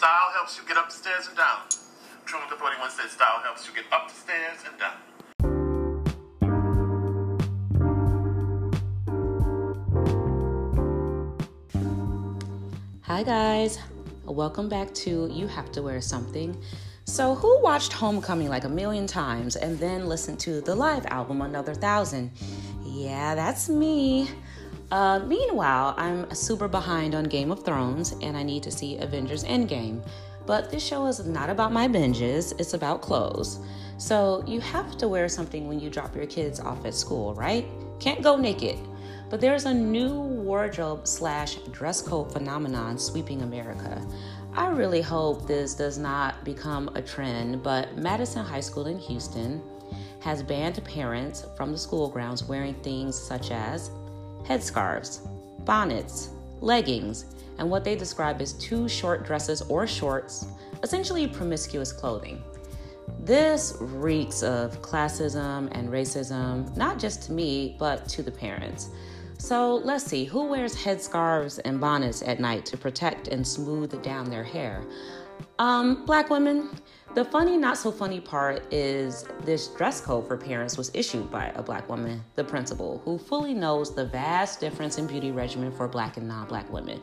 style helps you get up the stairs and down. Truman Capote once said style helps you get up the stairs and down. Hi, guys. Welcome back to You Have to Wear Something. So, who watched Homecoming like a million times and then listened to the live album another thousand? Yeah, that's me. Uh, meanwhile, I'm super behind on Game of Thrones and I need to see Avengers Endgame. But this show is not about my binges, it's about clothes. So, you have to wear something when you drop your kids off at school, right? Can't go naked. But there's a new wardrobe slash dress code phenomenon sweeping America. I really hope this does not become a trend, but Madison High School in Houston has banned parents from the school grounds wearing things such as headscarves, bonnets, leggings, and what they describe as too short dresses or shorts, essentially promiscuous clothing. This reeks of classism and racism, not just to me, but to the parents. So let's see who wears headscarves and bonnets at night to protect and smooth down their hair. Um, black women. The funny, not so funny part is this dress code for parents was issued by a black woman, the principal, who fully knows the vast difference in beauty regimen for black and non black women.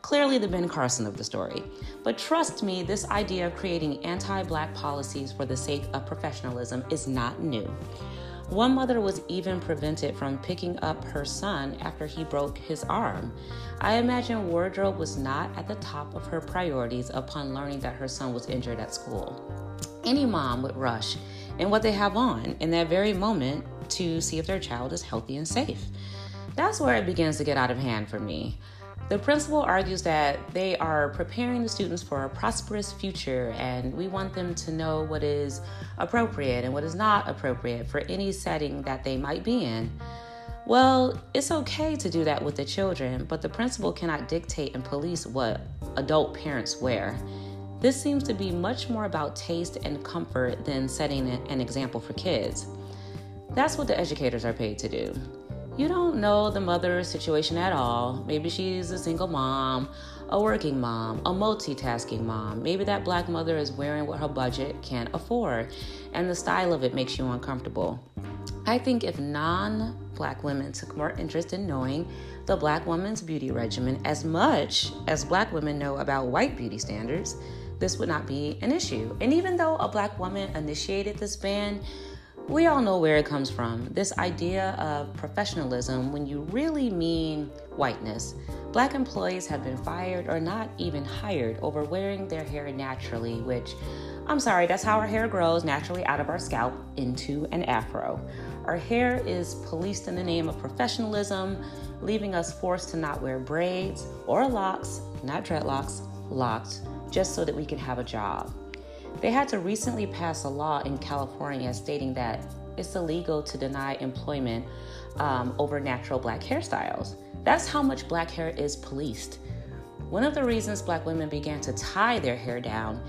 Clearly, the Ben Carson of the story. But trust me, this idea of creating anti black policies for the sake of professionalism is not new. One mother was even prevented from picking up her son after he broke his arm. I imagine wardrobe was not at the top of her priorities upon learning that her son was injured at school. Any mom would rush in what they have on in that very moment to see if their child is healthy and safe. That's where it begins to get out of hand for me. The principal argues that they are preparing the students for a prosperous future and we want them to know what is appropriate and what is not appropriate for any setting that they might be in. Well, it's okay to do that with the children, but the principal cannot dictate and police what adult parents wear. This seems to be much more about taste and comfort than setting an example for kids. That's what the educators are paid to do you don't know the mother's situation at all. Maybe she's a single mom, a working mom, a multitasking mom. Maybe that black mother is wearing what her budget can't afford, and the style of it makes you uncomfortable. I think if non black women took more interest in knowing the black woman's beauty regimen as much as black women know about white beauty standards, this would not be an issue. And even though a black woman initiated this ban, we all know where it comes from this idea of professionalism when you really mean whiteness. Black employees have been fired or not even hired over wearing their hair naturally, which I'm sorry, that's how our hair grows naturally out of our scalp into an afro. Our hair is policed in the name of professionalism, leaving us forced to not wear braids or locks, not dreadlocks, locks, just so that we can have a job. They had to recently pass a law in California stating that it's illegal to deny employment um, over natural black hairstyles. That's how much black hair is policed. One of the reasons black women began to tie their hair down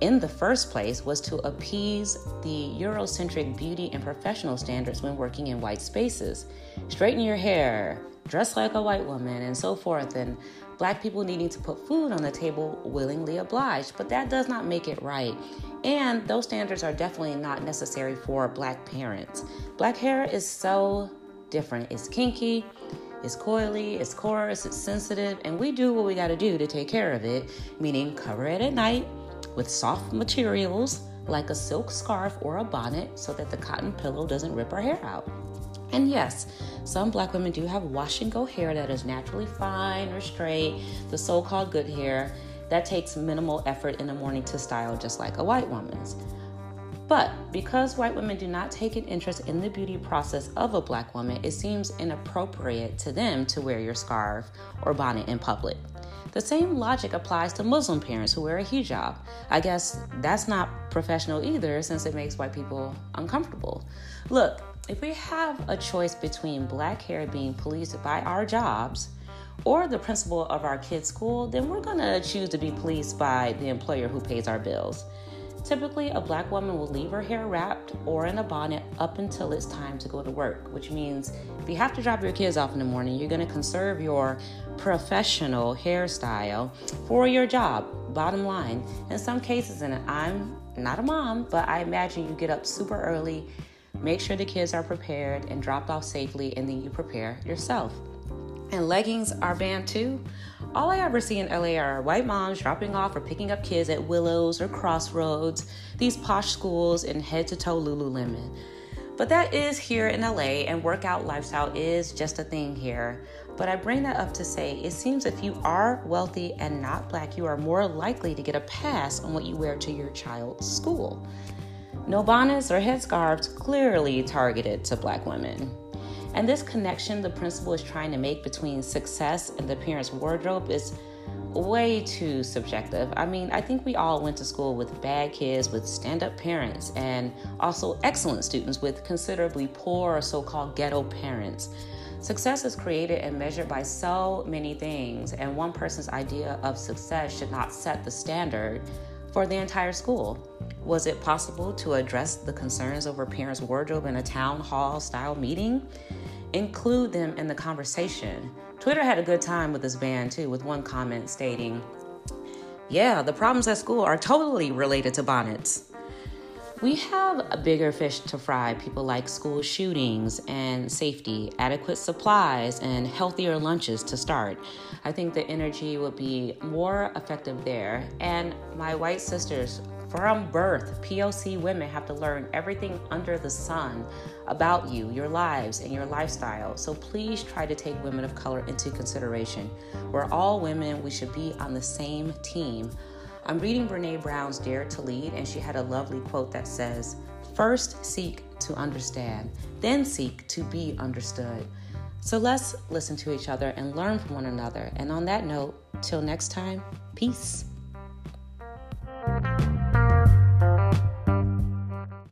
in the first place was to appease the Eurocentric beauty and professional standards when working in white spaces. Straighten your hair, dress like a white woman, and so forth. And black people needing to put food on the table willingly obliged, but that does not make it right. And those standards are definitely not necessary for black parents. Black hair is so different. It's kinky, it's coily, it's coarse, it's sensitive, and we do what we got to do to take care of it, meaning cover it at night with soft materials like a silk scarf or a bonnet so that the cotton pillow doesn't rip our hair out. And yes, some black women do have wash and go hair that is naturally fine or straight, the so called good hair that takes minimal effort in the morning to style, just like a white woman's. But because white women do not take an interest in the beauty process of a black woman, it seems inappropriate to them to wear your scarf or bonnet in public. The same logic applies to Muslim parents who wear a hijab. I guess that's not professional either since it makes white people uncomfortable. Look, if we have a choice between black hair being policed by our jobs or the principal of our kids' school, then we're going to choose to be policed by the employer who pays our bills. Typically, a black woman will leave her hair wrapped or in a bonnet up until it's time to go to work, which means if you have to drop your kids off in the morning, you're going to conserve your professional hairstyle for your job. Bottom line. In some cases, and I'm not a mom, but I imagine you get up super early, make sure the kids are prepared and dropped off safely, and then you prepare yourself. And leggings are banned too. All I ever see in LA are white moms dropping off or picking up kids at Willows or Crossroads, these posh schools in head to toe Lululemon. But that is here in LA, and workout lifestyle is just a thing here. But I bring that up to say it seems if you are wealthy and not black, you are more likely to get a pass on what you wear to your child's school. No bonnets or headscarves clearly targeted to black women. And this connection the principal is trying to make between success and the parent's wardrobe is way too subjective. I mean, I think we all went to school with bad kids, with stand up parents, and also excellent students with considerably poor or so called ghetto parents. Success is created and measured by so many things, and one person's idea of success should not set the standard for the entire school. Was it possible to address the concerns over parents' wardrobe in a town hall style meeting? Include them in the conversation. Twitter had a good time with this ban too, with one comment stating, Yeah, the problems at school are totally related to bonnets. We have a bigger fish to fry. People like school shootings and safety, adequate supplies, and healthier lunches to start. I think the energy would be more effective there. And my white sisters from birth, POC women have to learn everything under the sun about you, your lives, and your lifestyle. So please try to take women of color into consideration. We're all women, we should be on the same team. I'm reading Brene Brown's Dare to Lead, and she had a lovely quote that says, First seek to understand, then seek to be understood. So let's listen to each other and learn from one another. And on that note, till next time, peace.